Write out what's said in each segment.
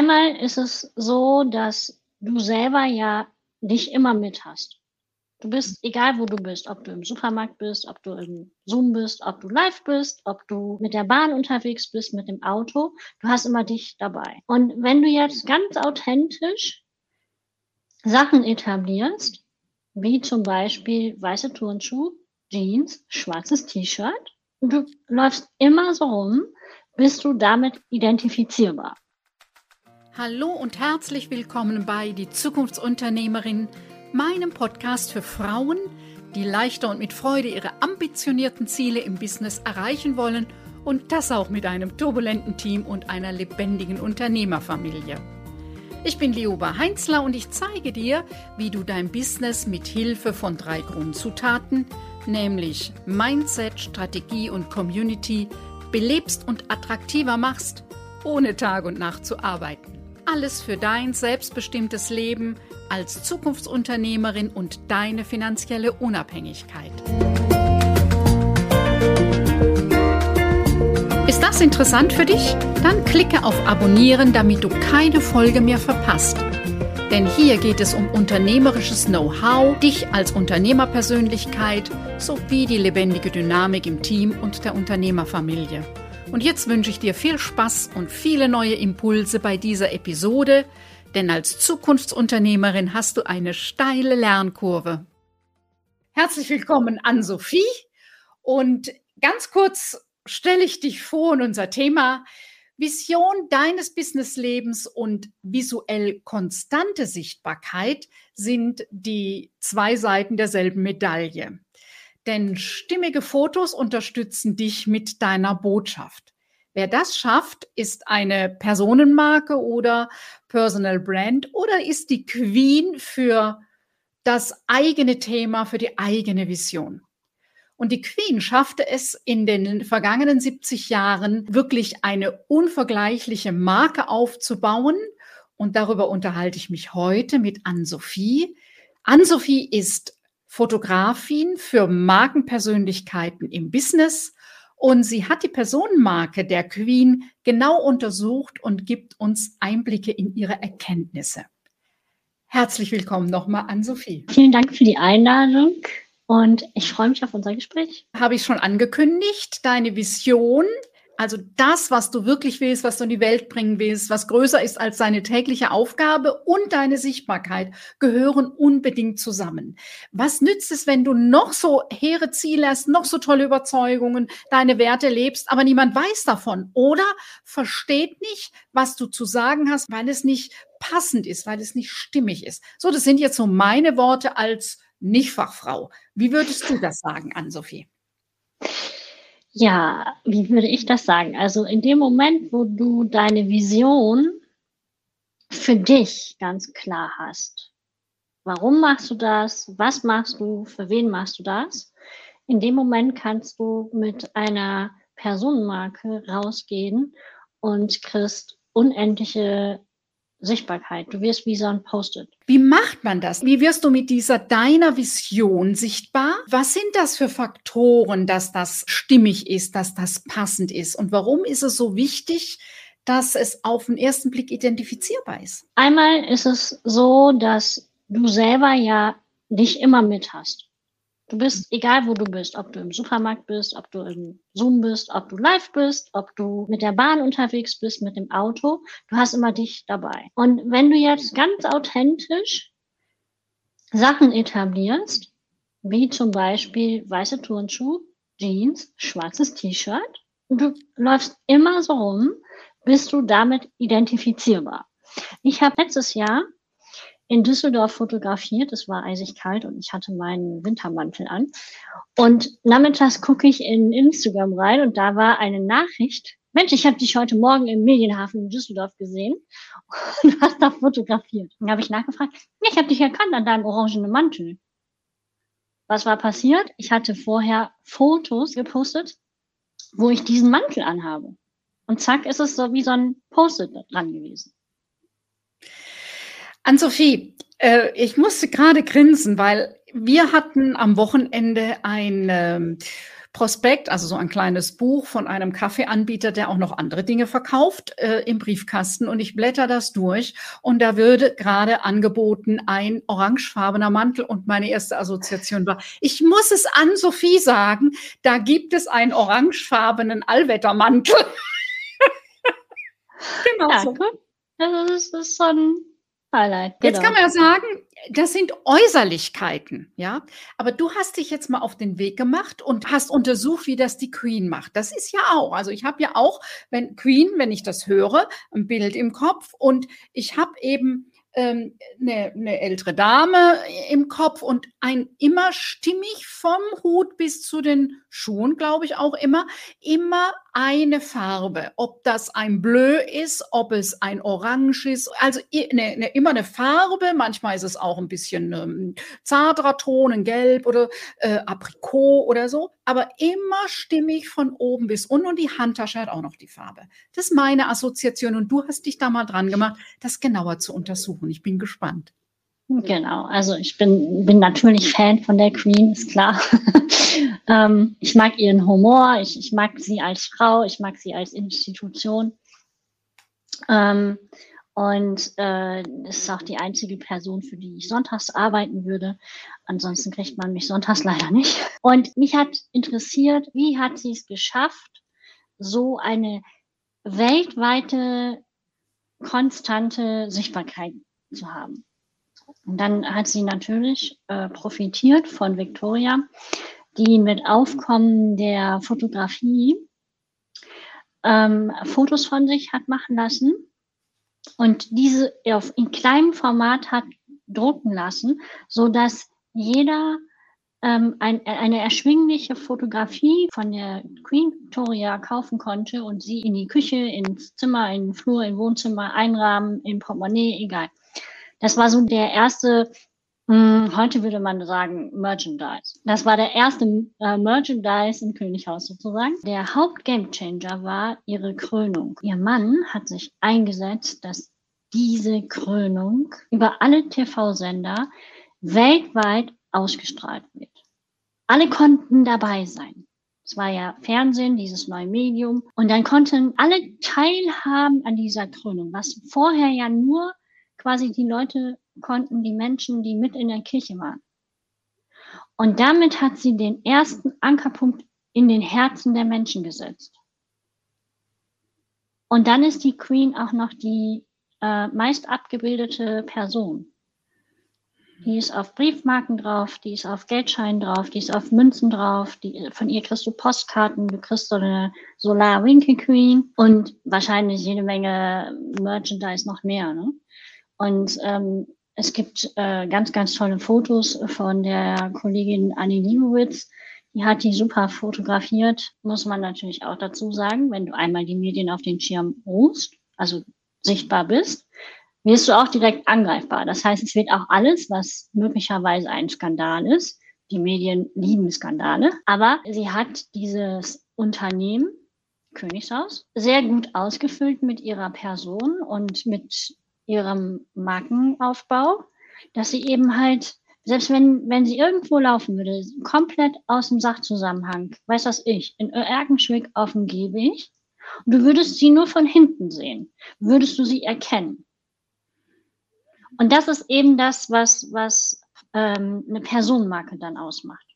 Einmal ist es so, dass du selber ja dich immer mit hast. Du bist, egal wo du bist, ob du im Supermarkt bist, ob du im Zoom bist, ob du live bist, ob du mit der Bahn unterwegs bist, mit dem Auto, du hast immer dich dabei. Und wenn du jetzt ganz authentisch Sachen etablierst, wie zum Beispiel weiße Turnschuhe, Jeans, schwarzes T-Shirt, du läufst immer so rum, bist du damit identifizierbar. Hallo und herzlich willkommen bei Die Zukunftsunternehmerin meinem Podcast für Frauen, die leichter und mit Freude ihre ambitionierten Ziele im Business erreichen wollen und das auch mit einem turbulenten Team und einer lebendigen Unternehmerfamilie. Ich bin Lioba Heinzler und ich zeige dir, wie du dein Business mit Hilfe von drei Grundzutaten, nämlich Mindset, Strategie und Community, belebst und attraktiver machst, ohne Tag und Nacht zu arbeiten. Alles für dein selbstbestimmtes Leben – als Zukunftsunternehmerin und deine finanzielle Unabhängigkeit. Ist das interessant für dich? Dann klicke auf Abonnieren, damit du keine Folge mehr verpasst. Denn hier geht es um unternehmerisches Know-how, dich als Unternehmerpersönlichkeit sowie die lebendige Dynamik im Team und der Unternehmerfamilie. Und jetzt wünsche ich dir viel Spaß und viele neue Impulse bei dieser Episode, denn als Zukunftsunternehmerin hast du eine steile Lernkurve. Herzlich willkommen an Sophie und ganz kurz stelle ich dich vor und unser Thema Vision deines Businesslebens und visuell konstante Sichtbarkeit sind die zwei Seiten derselben Medaille. Denn stimmige Fotos unterstützen dich mit deiner Botschaft. Wer das schafft, ist eine Personenmarke oder Personal Brand oder ist die Queen für das eigene Thema, für die eigene Vision. Und die Queen schaffte es in den vergangenen 70 Jahren wirklich eine unvergleichliche Marke aufzubauen. Und darüber unterhalte ich mich heute mit Ann-Sophie. Ann-Sophie ist Fotografin für Markenpersönlichkeiten im Business und sie hat die Personenmarke der Queen genau untersucht und gibt uns Einblicke in ihre Erkenntnisse. Herzlich willkommen nochmal an Sophie. Vielen Dank für die Einladung und ich freue mich auf unser Gespräch. Habe ich schon angekündigt, deine Vision also das, was du wirklich willst, was du in die Welt bringen willst, was größer ist als deine tägliche Aufgabe und deine Sichtbarkeit, gehören unbedingt zusammen. Was nützt es, wenn du noch so hehre Ziele hast, noch so tolle Überzeugungen, deine Werte lebst, aber niemand weiß davon oder versteht nicht, was du zu sagen hast, weil es nicht passend ist, weil es nicht stimmig ist. So, das sind jetzt so meine Worte als Nichtfachfrau. Wie würdest du das sagen, Ann-Sophie? Ja, wie würde ich das sagen? Also in dem Moment, wo du deine Vision für dich ganz klar hast, warum machst du das, was machst du, für wen machst du das, in dem Moment kannst du mit einer Personenmarke rausgehen und kriegst unendliche Sichtbarkeit. Du wirst wie so ein Post-it. Wie macht man das? Wie wirst du mit dieser deiner Vision sichtbar? Was sind das für Faktoren, dass das stimmig ist, dass das passend ist? Und warum ist es so wichtig, dass es auf den ersten Blick identifizierbar ist? Einmal ist es so, dass du selber ja dich immer mit hast. Du bist, egal wo du bist, ob du im Supermarkt bist, ob du im Zoom bist, ob du live bist, ob du mit der Bahn unterwegs bist, mit dem Auto, du hast immer dich dabei. Und wenn du jetzt ganz authentisch Sachen etablierst, wie zum Beispiel weiße Turnschuhe, Jeans, schwarzes T-Shirt, du läufst immer so rum, bist du damit identifizierbar. Ich habe letztes Jahr in Düsseldorf fotografiert. Es war eisig kalt und ich hatte meinen Wintermantel an. Und nachmittags gucke ich in Instagram rein und da war eine Nachricht. Mensch, ich habe dich heute Morgen im Medienhafen in Düsseldorf gesehen und hast da fotografiert. Dann habe ich nachgefragt, ich habe dich erkannt an deinem orangenen Mantel. Was war passiert? Ich hatte vorher Fotos gepostet, wo ich diesen Mantel anhabe. Und zack, ist es so wie so ein Post-it dran gewesen. Ann-Sophie, äh, ich musste gerade grinsen, weil wir hatten am Wochenende ein ähm, Prospekt, also so ein kleines Buch von einem Kaffeeanbieter, der auch noch andere Dinge verkauft, äh, im Briefkasten. Und ich blätter das durch und da würde gerade angeboten ein orangefarbener Mantel. Und meine erste Assoziation war, ich muss es an Sophie sagen, da gibt es einen orangefarbenen Allwettermantel. genau ja, so. Ist, das ist so ein Highlight. Genau. Jetzt kann man ja sagen, das sind Äußerlichkeiten, ja. Aber du hast dich jetzt mal auf den Weg gemacht und hast untersucht, wie das die Queen macht. Das ist ja auch. Also ich habe ja auch, wenn Queen, wenn ich das höre, ein Bild im Kopf und ich habe eben ähm, eine, eine ältere Dame im Kopf und ein immer stimmig vom Hut bis zu den Schuhen, glaube ich auch immer, immer eine Farbe. Ob das ein Bleu ist, ob es ein Orange ist, also eine, eine, immer eine Farbe. Manchmal ist es auch ein bisschen ähm, zarterer Ton, ein Gelb oder äh, Aprikot oder so. Aber immer stimmig von oben bis unten und die Handtasche hat auch noch die Farbe. Das ist meine Assoziation und du hast dich da mal dran gemacht, das genauer zu untersuchen. Ich bin gespannt. Genau, also ich bin, bin natürlich Fan von der Queen, ist klar. ähm, ich mag ihren Humor, ich, ich mag sie als Frau, ich mag sie als Institution. Ähm, und äh, ist auch die einzige Person, für die ich sonntags arbeiten würde. Ansonsten kriegt man mich sonntags leider nicht. Und mich hat interessiert, wie hat sie es geschafft, so eine weltweite, konstante Sichtbarkeit zu haben. Und dann hat sie natürlich äh, profitiert von Victoria, die mit Aufkommen der Fotografie ähm, Fotos von sich hat machen lassen und diese auf, in kleinem Format hat drucken lassen, so dass jeder ähm, ein, eine erschwingliche Fotografie von der Queen Victoria kaufen konnte und sie in die Küche, ins Zimmer, in den Flur, im Wohnzimmer einrahmen, im Portemonnaie, egal. Das war so der erste, mh, hm, heute würde man sagen, Merchandise. Das war der erste äh, Merchandise im Könighaus sozusagen. Der Hauptgamechanger war ihre Krönung. Ihr Mann hat sich eingesetzt, dass diese Krönung über alle TV-Sender weltweit ausgestrahlt wird. Alle konnten dabei sein. Es war ja Fernsehen, dieses neue Medium. Und dann konnten alle teilhaben an dieser Krönung, was vorher ja nur quasi die Leute konnten, die Menschen, die mit in der Kirche waren. Und damit hat sie den ersten Ankerpunkt in den Herzen der Menschen gesetzt. Und dann ist die Queen auch noch die äh, meist abgebildete Person. Die ist auf Briefmarken drauf, die ist auf Geldscheinen drauf, die ist auf Münzen drauf, die, von ihr kriegst du Postkarten, du kriegst so eine Solar Winky Queen und wahrscheinlich jede Menge Merchandise noch mehr. Ne? Und ähm, es gibt äh, ganz, ganz tolle Fotos von der Kollegin Annie Liebowitz. Die hat die super fotografiert, muss man natürlich auch dazu sagen, wenn du einmal die Medien auf den Schirm rufst, also sichtbar bist, wirst du auch direkt angreifbar. Das heißt, es wird auch alles, was möglicherweise ein Skandal ist. Die Medien lieben Skandale, aber sie hat dieses Unternehmen Königshaus sehr gut ausgefüllt mit ihrer Person und mit ihrem Markenaufbau, dass sie eben halt, selbst wenn, wenn sie irgendwo laufen würde, komplett aus dem Sachzusammenhang, weiß das ich, in Erkenschwick auf dem Gehweg, und du würdest sie nur von hinten sehen, würdest du sie erkennen. Und das ist eben das, was, was ähm, eine Personenmarke dann ausmacht.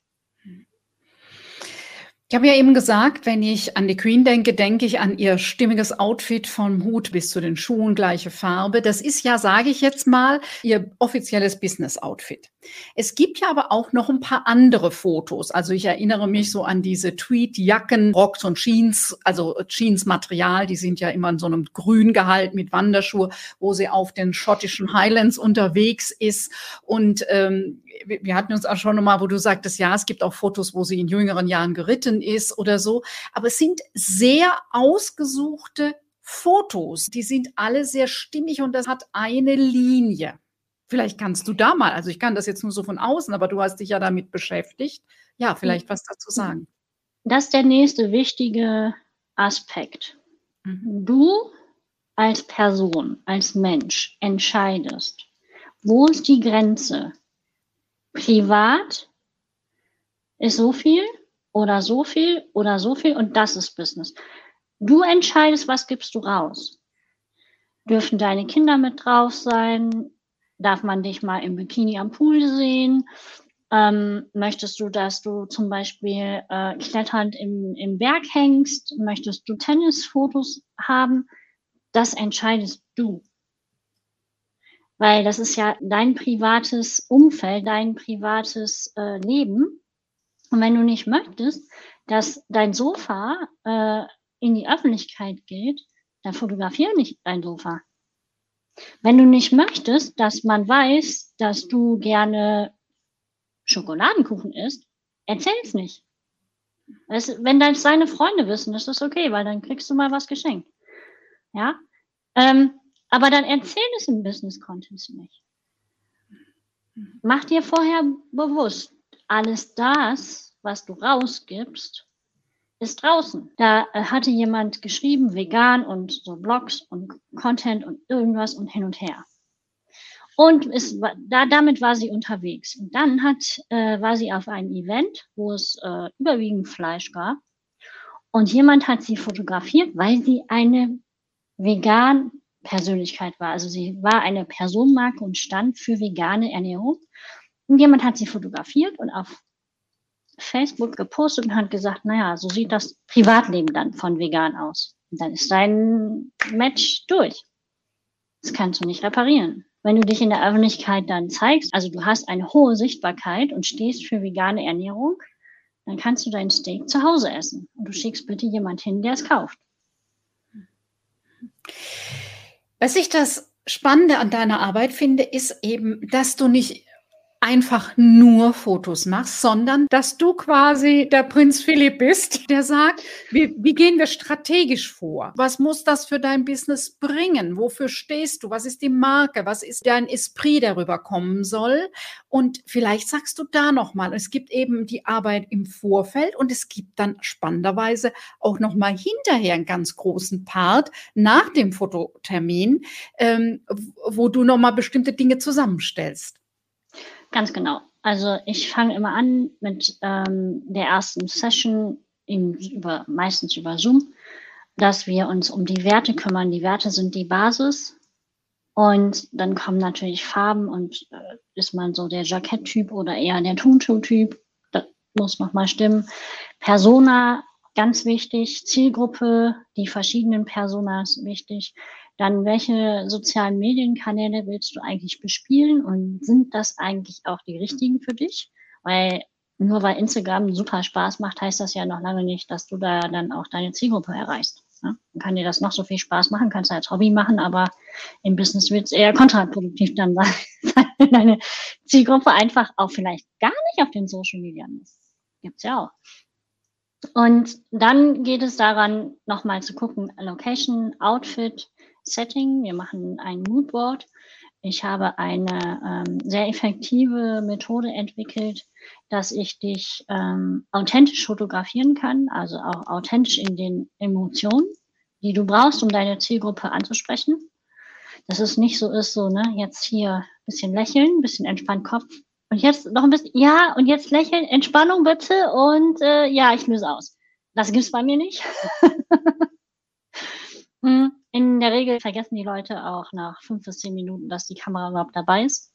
Ich habe ja eben gesagt, wenn ich an die Queen denke, denke ich an ihr stimmiges Outfit vom Hut bis zu den Schuhen, gleiche Farbe. Das ist ja, sage ich jetzt mal, ihr offizielles Business-Outfit. Es gibt ja aber auch noch ein paar andere Fotos. Also ich erinnere mich so an diese Tweed-Jacken, Rocks und Jeans, also Jeans-Material, die sind ja immer in so einem Grüngehalt mit Wanderschuhe, wo sie auf den schottischen Highlands unterwegs ist. Und ähm, wir hatten uns auch schon nochmal, wo du sagtest, ja, es gibt auch Fotos, wo sie in jüngeren Jahren geritten ist oder so. Aber es sind sehr ausgesuchte Fotos. Die sind alle sehr stimmig und das hat eine Linie. Vielleicht kannst du da mal, also ich kann das jetzt nur so von außen, aber du hast dich ja damit beschäftigt. Ja, vielleicht was dazu sagen. Das ist der nächste wichtige Aspekt. Mhm. Du als Person, als Mensch entscheidest, wo ist die Grenze Privat ist so viel oder so viel oder so viel und das ist Business. Du entscheidest, was gibst du raus. Dürfen deine Kinder mit drauf sein? Darf man dich mal im Bikini am Pool sehen? Ähm, möchtest du, dass du zum Beispiel äh, kletternd im, im Berg hängst? Möchtest du Tennisfotos haben? Das entscheidest du. Weil das ist ja dein privates Umfeld, dein privates äh, Leben. Und wenn du nicht möchtest, dass dein Sofa äh, in die Öffentlichkeit geht, dann fotografiere nicht dein Sofa. Wenn du nicht möchtest, dass man weiß, dass du gerne Schokoladenkuchen isst, erzähl's nicht. Es, wenn das deine Freunde wissen, ist das okay, weil dann kriegst du mal was geschenkt. Ja? Ähm, aber dann erzähl es im Business Content nicht. Mach dir vorher bewusst, alles das, was du rausgibst, ist draußen. Da äh, hatte jemand geschrieben, vegan und so Blogs und Content und irgendwas und hin und her. Und es, da, damit war sie unterwegs. Und dann hat, äh, war sie auf einem Event, wo es äh, überwiegend Fleisch gab. Und jemand hat sie fotografiert, weil sie eine vegan Persönlichkeit war. Also sie war eine Personenmarke und stand für vegane Ernährung. Und jemand hat sie fotografiert und auf Facebook gepostet und hat gesagt, naja, so sieht das Privatleben dann von vegan aus. Und dann ist dein Match durch. Das kannst du nicht reparieren. Wenn du dich in der Öffentlichkeit dann zeigst, also du hast eine hohe Sichtbarkeit und stehst für vegane Ernährung, dann kannst du dein Steak zu Hause essen. Und du schickst bitte jemand hin, der es kauft. Was ich das Spannende an deiner Arbeit finde, ist eben, dass du nicht einfach nur Fotos machst, sondern dass du quasi der Prinz Philipp bist, der sagt, wie, wie gehen wir strategisch vor? Was muss das für dein Business bringen? Wofür stehst du? Was ist die Marke? Was ist dein Esprit, der rüberkommen soll? Und vielleicht sagst du da nochmal, es gibt eben die Arbeit im Vorfeld und es gibt dann spannenderweise auch nochmal hinterher einen ganz großen Part nach dem Fototermin, ähm, wo du nochmal bestimmte Dinge zusammenstellst. Ganz genau. Also ich fange immer an mit ähm, der ersten Session, in, über, meistens über Zoom, dass wir uns um die Werte kümmern. Die Werte sind die Basis. Und dann kommen natürlich Farben und äh, ist man so der Jacketttyp oder eher der Tuntu-Typ. Das muss nochmal stimmen. Persona, ganz wichtig. Zielgruppe, die verschiedenen Personas, wichtig. Dann, welche sozialen Medienkanäle willst du eigentlich bespielen und sind das eigentlich auch die richtigen für dich? Weil nur weil Instagram super Spaß macht, heißt das ja noch lange nicht, dass du da dann auch deine Zielgruppe erreichst. Dann kann dir das noch so viel Spaß machen, kannst du als Hobby machen, aber im Business wird es eher kontraproduktiv dann sein, wenn deine Zielgruppe einfach auch vielleicht gar nicht auf den Social Media ist. Gibt's ja auch. Und dann geht es daran, nochmal zu gucken, Location, Outfit, Setting. Wir machen ein Moodboard. Ich habe eine ähm, sehr effektive Methode entwickelt, dass ich dich ähm, authentisch fotografieren kann, also auch authentisch in den Emotionen, die du brauchst, um deine Zielgruppe anzusprechen. Dass es nicht so ist, so, ne, jetzt hier ein bisschen lächeln, ein bisschen entspannt Kopf. Und jetzt noch ein bisschen, ja, und jetzt lächeln, Entspannung bitte und äh, ja, ich löse aus. Das gibt's bei mir nicht. Hm. In der Regel vergessen die Leute auch nach fünf bis zehn Minuten, dass die Kamera überhaupt dabei ist.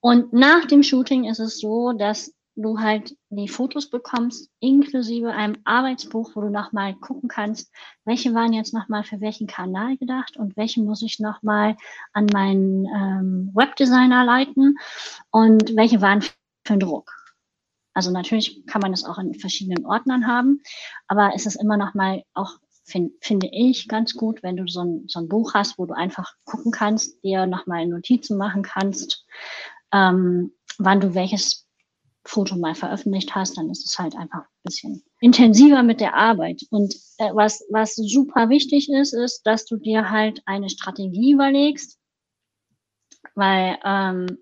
Und nach dem Shooting ist es so, dass du halt die Fotos bekommst, inklusive einem Arbeitsbuch, wo du nochmal gucken kannst, welche waren jetzt nochmal für welchen Kanal gedacht und welche muss ich nochmal an meinen ähm, Webdesigner leiten und welche waren für den Druck. Also natürlich kann man das auch in verschiedenen Ordnern haben, aber es ist immer nochmal auch find, finde ich ganz gut, wenn du so ein, so ein Buch hast, wo du einfach gucken kannst, dir nochmal Notizen machen kannst, ähm, wann du welches Foto mal veröffentlicht hast, dann ist es halt einfach ein bisschen intensiver mit der Arbeit. Und äh, was, was super wichtig ist, ist, dass du dir halt eine Strategie überlegst, weil ähm,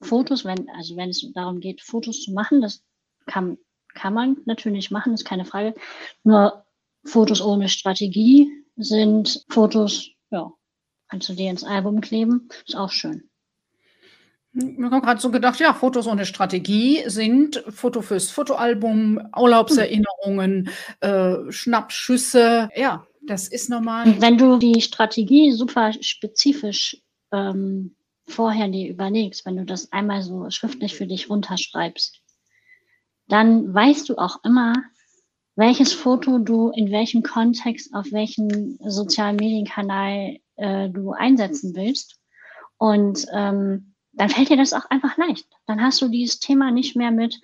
Fotos, wenn, also wenn es darum geht, Fotos zu machen, das kann, kann man natürlich machen, ist keine Frage. Nur Fotos ohne Strategie sind Fotos, ja, kannst du dir ins Album kleben, ist auch schön. Ich habe gerade so gedacht, ja, Fotos ohne Strategie sind Foto fürs Fotoalbum, Urlaubserinnerungen, äh, Schnappschüsse. Ja, das ist normal. Wenn du die Strategie super spezifisch ähm, vorher dir überlegst, wenn du das einmal so schriftlich für dich runterschreibst, dann weißt du auch immer, welches Foto du in welchem Kontext auf welchen sozialen Medienkanal äh, du einsetzen willst. Und ähm, dann fällt dir das auch einfach leicht. Dann hast du dieses Thema nicht mehr mit,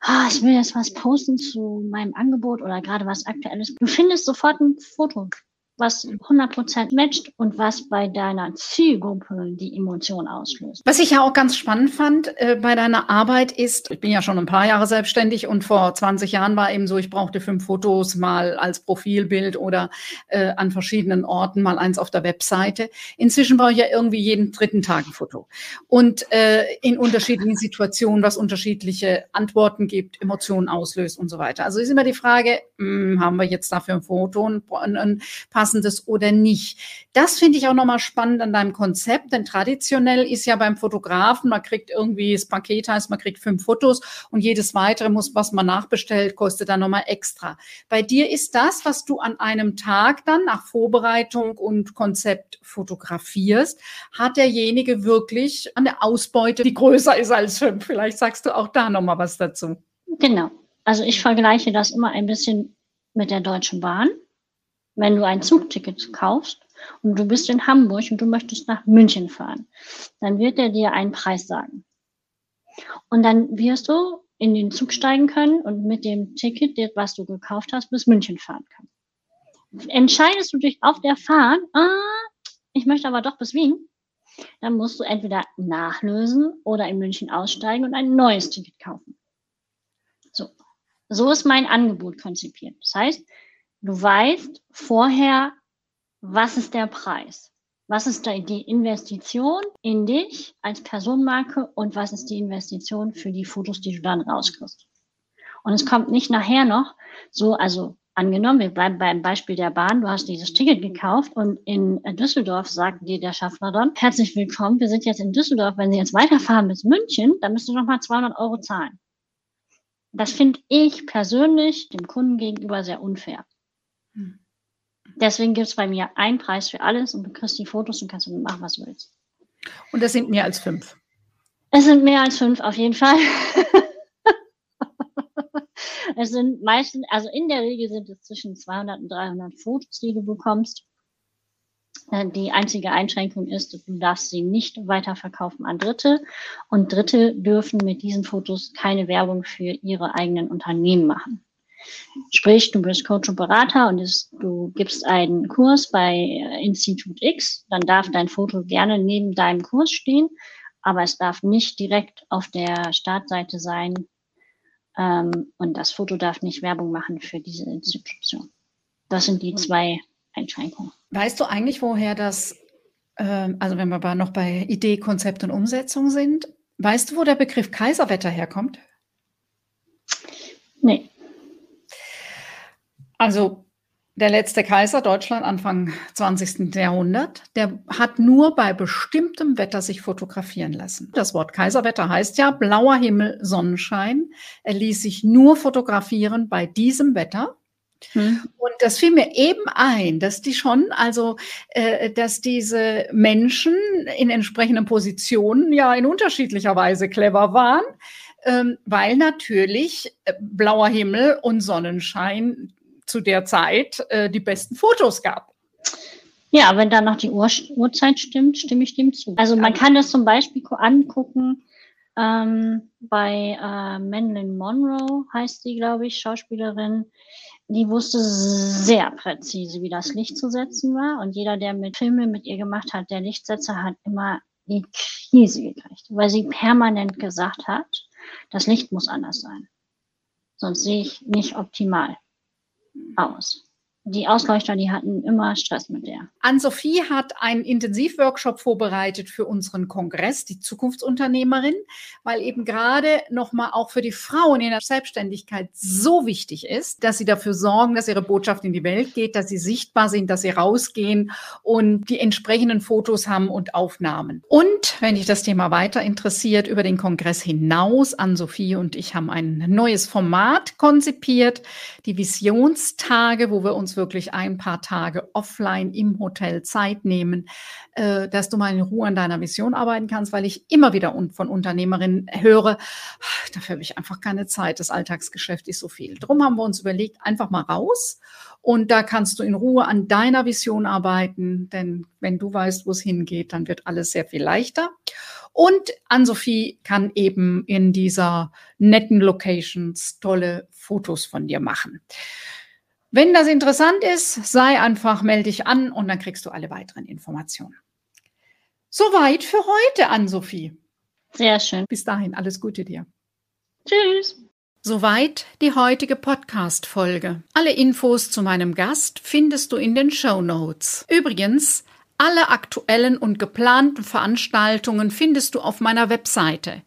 ah, ich will jetzt was posten zu meinem Angebot oder gerade was aktuelles. Du findest sofort ein Foto was 100% matcht und was bei deiner Zielgruppe die Emotion auslöst. Was ich ja auch ganz spannend fand äh, bei deiner Arbeit ist, ich bin ja schon ein paar Jahre selbstständig und vor 20 Jahren war eben so, ich brauchte fünf Fotos mal als Profilbild oder äh, an verschiedenen Orten, mal eins auf der Webseite. Inzwischen brauche ich ja irgendwie jeden dritten Tag ein Foto. Und äh, in unterschiedlichen Situationen, was unterschiedliche Antworten gibt, Emotionen auslöst und so weiter. Also ist immer die Frage, mh, hm, haben wir jetzt dafür ein Foto, ein, ein, ein passendes oder nicht. Das finde ich auch nochmal spannend an deinem Konzept, denn traditionell ist ja beim Fotografen, man kriegt irgendwie, das Paket heißt, man kriegt fünf Fotos und jedes weitere muss, was man nachbestellt, kostet dann nochmal extra. Bei dir ist das, was du an einem Tag dann nach Vorbereitung und Konzept fotografierst, hat derjenige wirklich eine Ausbeute, die größer ist als fünf. Vielleicht sagst du auch da nochmal was dazu. Genau. Also ich vergleiche das immer ein bisschen mit der Deutschen Bahn wenn du ein Zugticket kaufst und du bist in Hamburg und du möchtest nach München fahren, dann wird er dir einen Preis sagen. Und dann wirst du in den Zug steigen können und mit dem Ticket, was du gekauft hast, bis München fahren können. Entscheidest du dich auf der Fahrt, ah, ich möchte aber doch bis Wien, dann musst du entweder nachlösen oder in München aussteigen und ein neues Ticket kaufen. So. So ist mein Angebot konzipiert. Das heißt, Du weißt vorher, was ist der Preis? Was ist die Investition in dich als Personenmarke und was ist die Investition für die Fotos, die du dann rauskriegst? Und es kommt nicht nachher noch so, also angenommen, wir bleiben beim Beispiel der Bahn, du hast dieses Ticket gekauft und in Düsseldorf sagt dir der Schaffner dann, herzlich willkommen, wir sind jetzt in Düsseldorf, wenn Sie jetzt weiterfahren bis München, dann müsst du nochmal 200 Euro zahlen. Das finde ich persönlich dem Kunden gegenüber sehr unfair. Deswegen gibt es bei mir einen Preis für alles und du kriegst die Fotos und kannst damit machen, was du willst. Und das sind mehr als fünf. Es sind mehr als fünf, auf jeden Fall. es sind meistens, also in der Regel sind es zwischen 200 und 300 Fotos, die du bekommst. Äh, die einzige Einschränkung ist, du darfst sie nicht weiterverkaufen an Dritte. Und Dritte dürfen mit diesen Fotos keine Werbung für ihre eigenen Unternehmen machen. Sprich, du bist Coach und Berater und ist, du gibst einen Kurs bei äh, Institut X, dann darf dein Foto gerne neben deinem Kurs stehen, aber es darf nicht direkt auf der Startseite sein ähm, und das Foto darf nicht Werbung machen für diese Institution. Das sind die hm. zwei Einschränkungen. Weißt du eigentlich, woher das, äh, also wenn wir noch bei Idee, Konzept und Umsetzung sind, weißt du, wo der Begriff Kaiserwetter herkommt? Nee. Also der letzte Kaiser Deutschland Anfang 20. Jahrhundert, der hat nur bei bestimmtem Wetter sich fotografieren lassen. Das Wort Kaiserwetter heißt ja blauer Himmel, Sonnenschein. Er ließ sich nur fotografieren bei diesem Wetter. Hm. Und das fiel mir eben ein, dass die schon, also, äh, dass diese Menschen in entsprechenden Positionen ja in unterschiedlicher Weise clever waren, ähm, weil natürlich äh, blauer Himmel und Sonnenschein zu der Zeit äh, die besten Fotos gab. Ja, wenn dann noch die Uhr, Uhrzeit stimmt, stimme ich dem zu. Also man kann das zum Beispiel angucken ähm, bei äh, Marilyn Monroe, heißt sie, glaube ich, Schauspielerin. Die wusste sehr präzise, wie das Licht zu setzen war. Und jeder, der mit Filme mit ihr gemacht hat, der Lichtsetzer, hat immer die Krise gekriegt, weil sie permanent gesagt hat, das Licht muss anders sein. Sonst sehe ich nicht optimal aus. Die Ausleuchter, die hatten immer Stress mit der. Ann-Sophie hat einen Intensivworkshop vorbereitet für unseren Kongress, die Zukunftsunternehmerin, weil eben gerade nochmal auch für die Frauen in der Selbstständigkeit so wichtig ist, dass sie dafür sorgen, dass ihre Botschaft in die Welt geht, dass sie sichtbar sind, dass sie rausgehen und die entsprechenden Fotos haben und Aufnahmen. Und wenn dich das Thema weiter interessiert, über den Kongress hinaus, Ann-Sophie und ich haben ein neues Format konzipiert, die Visionstage, wo wir uns wirklich ein paar Tage offline im Hotel Zeit nehmen, äh, dass du mal in Ruhe an deiner Vision arbeiten kannst, weil ich immer wieder von Unternehmerinnen höre, dafür habe ich einfach keine Zeit, das Alltagsgeschäft ist so viel. Drum haben wir uns überlegt, einfach mal raus und da kannst du in Ruhe an deiner Vision arbeiten, denn wenn du weißt, wo es hingeht, dann wird alles sehr viel leichter. Und Ann-Sophie kann eben in dieser netten Locations tolle Fotos von dir machen. Wenn das interessant ist, sei einfach, melde dich an und dann kriegst du alle weiteren Informationen. Soweit für heute, Ann-Sophie. Sehr schön. Bis dahin, alles Gute dir. Tschüss. Soweit die heutige Podcast-Folge. Alle Infos zu meinem Gast findest du in den Show Notes. Übrigens, alle aktuellen und geplanten Veranstaltungen findest du auf meiner Webseite.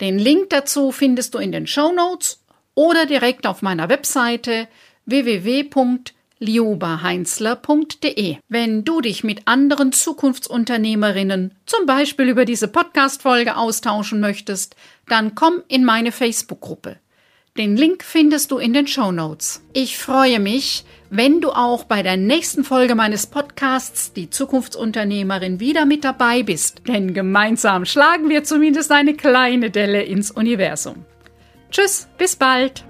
Den Link dazu findest du in den Show Notes oder direkt auf meiner Webseite www.liobaheinzler.de. Wenn du dich mit anderen Zukunftsunternehmerinnen zum Beispiel über diese Podcast-Folge austauschen möchtest, dann komm in meine Facebook-Gruppe. Den Link findest du in den Show Notes. Ich freue mich, wenn du auch bei der nächsten Folge meines Podcasts Die Zukunftsunternehmerin wieder mit dabei bist, denn gemeinsam schlagen wir zumindest eine kleine Delle ins Universum. Tschüss, bis bald!